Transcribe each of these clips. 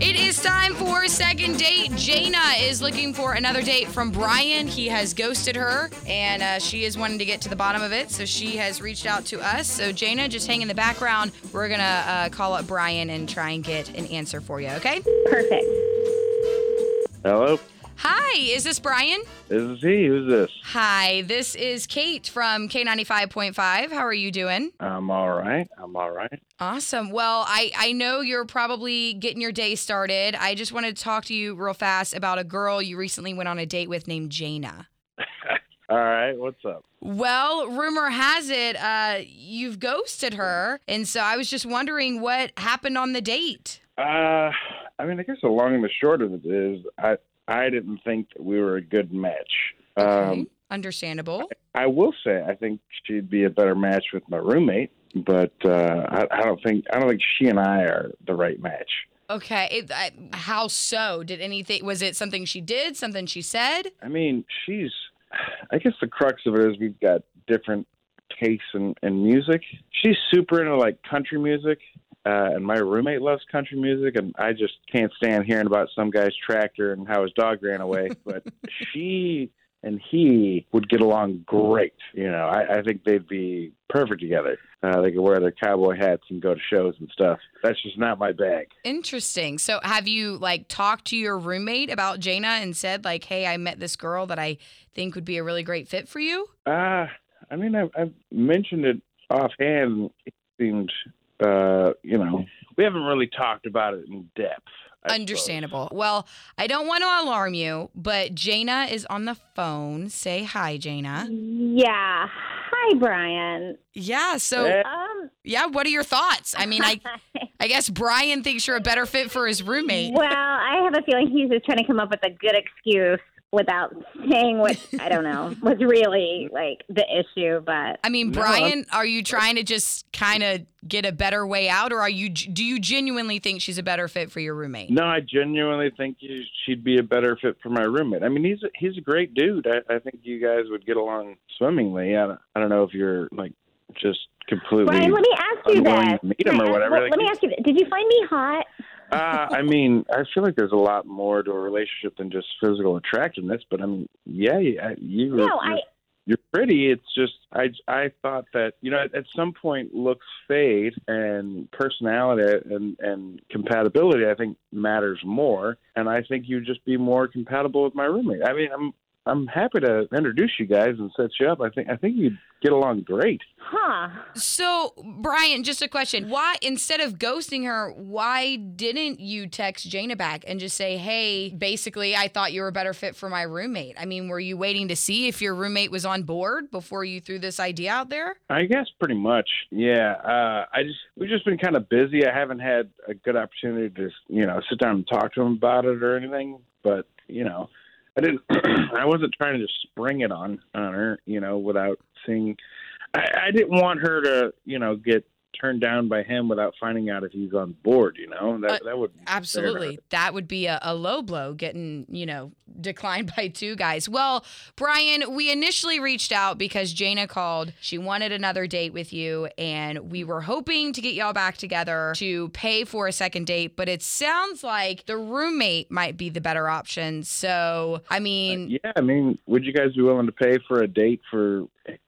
It is time for second date. Jaina is looking for another date from Brian. He has ghosted her, and uh, she is wanting to get to the bottom of it. So she has reached out to us. So Jaina, just hang in the background. We're gonna uh, call up Brian and try and get an answer for you. Okay? Perfect. Hello, Hi, is this Brian? this is he. Who's this? Hi, this is Cait from K95.5. How are you doing? I'm all right. I'm all right. Awesome. Well, I, I know you're probably getting your day started. I just wanted to talk to you real fast about a girl you recently went on a date with named Jaina. All right. What's up? Well, rumor has it uh, you've ghosted her. And so I was just wondering what happened on the date. Uh, I mean, I guess the long and the short of it is, I I didn't think that we were a good match. Okay. Um, Understandable. I will say, I think she'd be a better match with my roommate, but uh, I, I don't think I don't think she and I are the right match. Okay. It, I, how so? Did anything, was it something she did, something she said? I mean, she's. I guess the crux of it is we've got different tastes in, in music. She's super into like country music, uh, and my roommate loves country music, and I just can't stand hearing about some guy's tractor and how his dog ran away. but she and he would get along great. You know, I, I think they'd be perfect together. Uh, they could wear their cowboy hats and go to shows and stuff. That's just not my bag. Interesting. So have you like talked to your roommate about Jaina and said like, "Hey, I met this girl that I think would be a really great fit for you"? Uh, I mean, I've, I've mentioned it offhand. It seemed, uh, you know, we haven't really talked about it in depth. I suppose. Understandable. Well, I don't want to alarm you, but Jaina is on the phone. Say hi, Jaina. Yeah. Hi, Brian. Yeah. So. Um. yeah, what are your thoughts? I mean, I I guess Brian thinks you're a better fit for his roommate. well, I have a feeling he's just trying to come up with a good excuse without saying what I don't know was really like the issue. But I mean, No, Brian, are you trying to just kind of get a better way out, or are you? Do you genuinely think she's a better fit for your roommate? No, I genuinely think she'd be a better fit for my roommate. I mean, he's a, he's a great dude. I, I think you guys would get along swimmingly. I don't, I don't know if you're like just completely. Brian, let me ask you unwilling this. meet him or whatever. well, Like, let me ask you. this. Did you find me hot? Uh, I mean, I feel like there's a lot more to a relationship than just physical attractiveness. But I mean, yeah, you, you No, you're, I. you're pretty. It's just I I thought that you know at some point looks fade and personality and and compatibility I think matters more. And I think you'd just be more compatible with my roommate. I mean, I'm I'm happy to introduce you guys and set you up. I think I think you'd get along great. Huh. So, Brian, just a question. Why, instead of ghosting her, why didn't you text Jana back and just say, hey, basically, I thought you were a better fit for my roommate? I mean, were you waiting to see if your roommate was on board before you threw this idea out there? I guess pretty much. Yeah. Uh, I just we've just been kind of busy. I haven't had a good opportunity to you know sit down and talk to him about it or anything. But you know, I didn't. I wasn't trying to just spring it on on her. You know, without seeing. I, I didn't want her to you know get turned down by him without finding out if he's on board. You know, that Uh, that would Absolutely. That would be a, a low blow getting, you know, declined by two guys. Well, Brian, we initially reached out because Jana called. She wanted another date with you, and we were hoping to get y'all back together to pay for a second date, but it sounds like the roommate might be the better option. So, I mean, Yeah, I mean, would you guys be willing to pay for a date for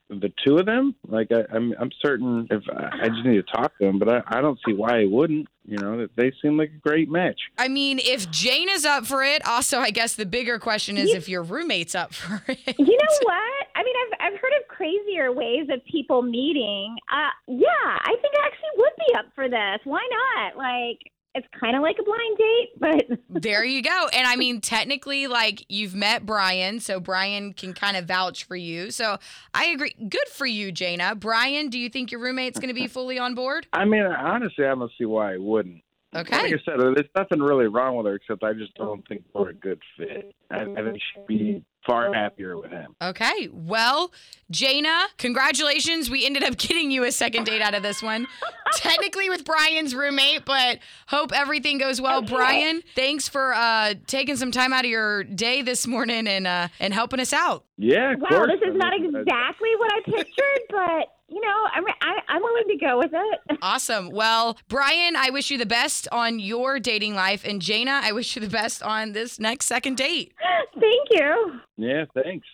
the two of them? Like, I, I'm, I'm certain if I, I just need to talk to them, but I, I don't see why I wouldn't. You know, that they seem like a great match. I mean, if Jane is up for it, also, I guess the bigger question is if your roommate's up for it. You know what? I mean, I've I've heard of crazier ways of people meeting. Uh, yeah, I think I actually would be up for this. Why not? Like, it's kind of like a blind date, but There you go. And I mean, technically, like you've met Brian, so Brian can kind of vouch for you. So I agree. Good for you, Jana. Brian, do you think your roommate's going to be fully on board? I mean, honestly, I don't see why I wouldn't. Okay. Like I said, there's nothing really wrong with her, except I just don't think we're a good fit. I, I think she'd be far happier with him. Okay. Well, Jaina, congratulations. We ended up getting you a second date out of this one. Technically with Brian's roommate, but hope everything goes well. Brian, thanks for uh, taking some time out of your day this morning and uh, and helping us out. Yeah, of wow, course. this is not exactly what I pictured, but you know, I'm I, I'm willing to go with it. Awesome. Well, Brian, I wish you the best on your dating life, and Jana, I wish you the best on this next second date. Thank you. Yeah, thanks.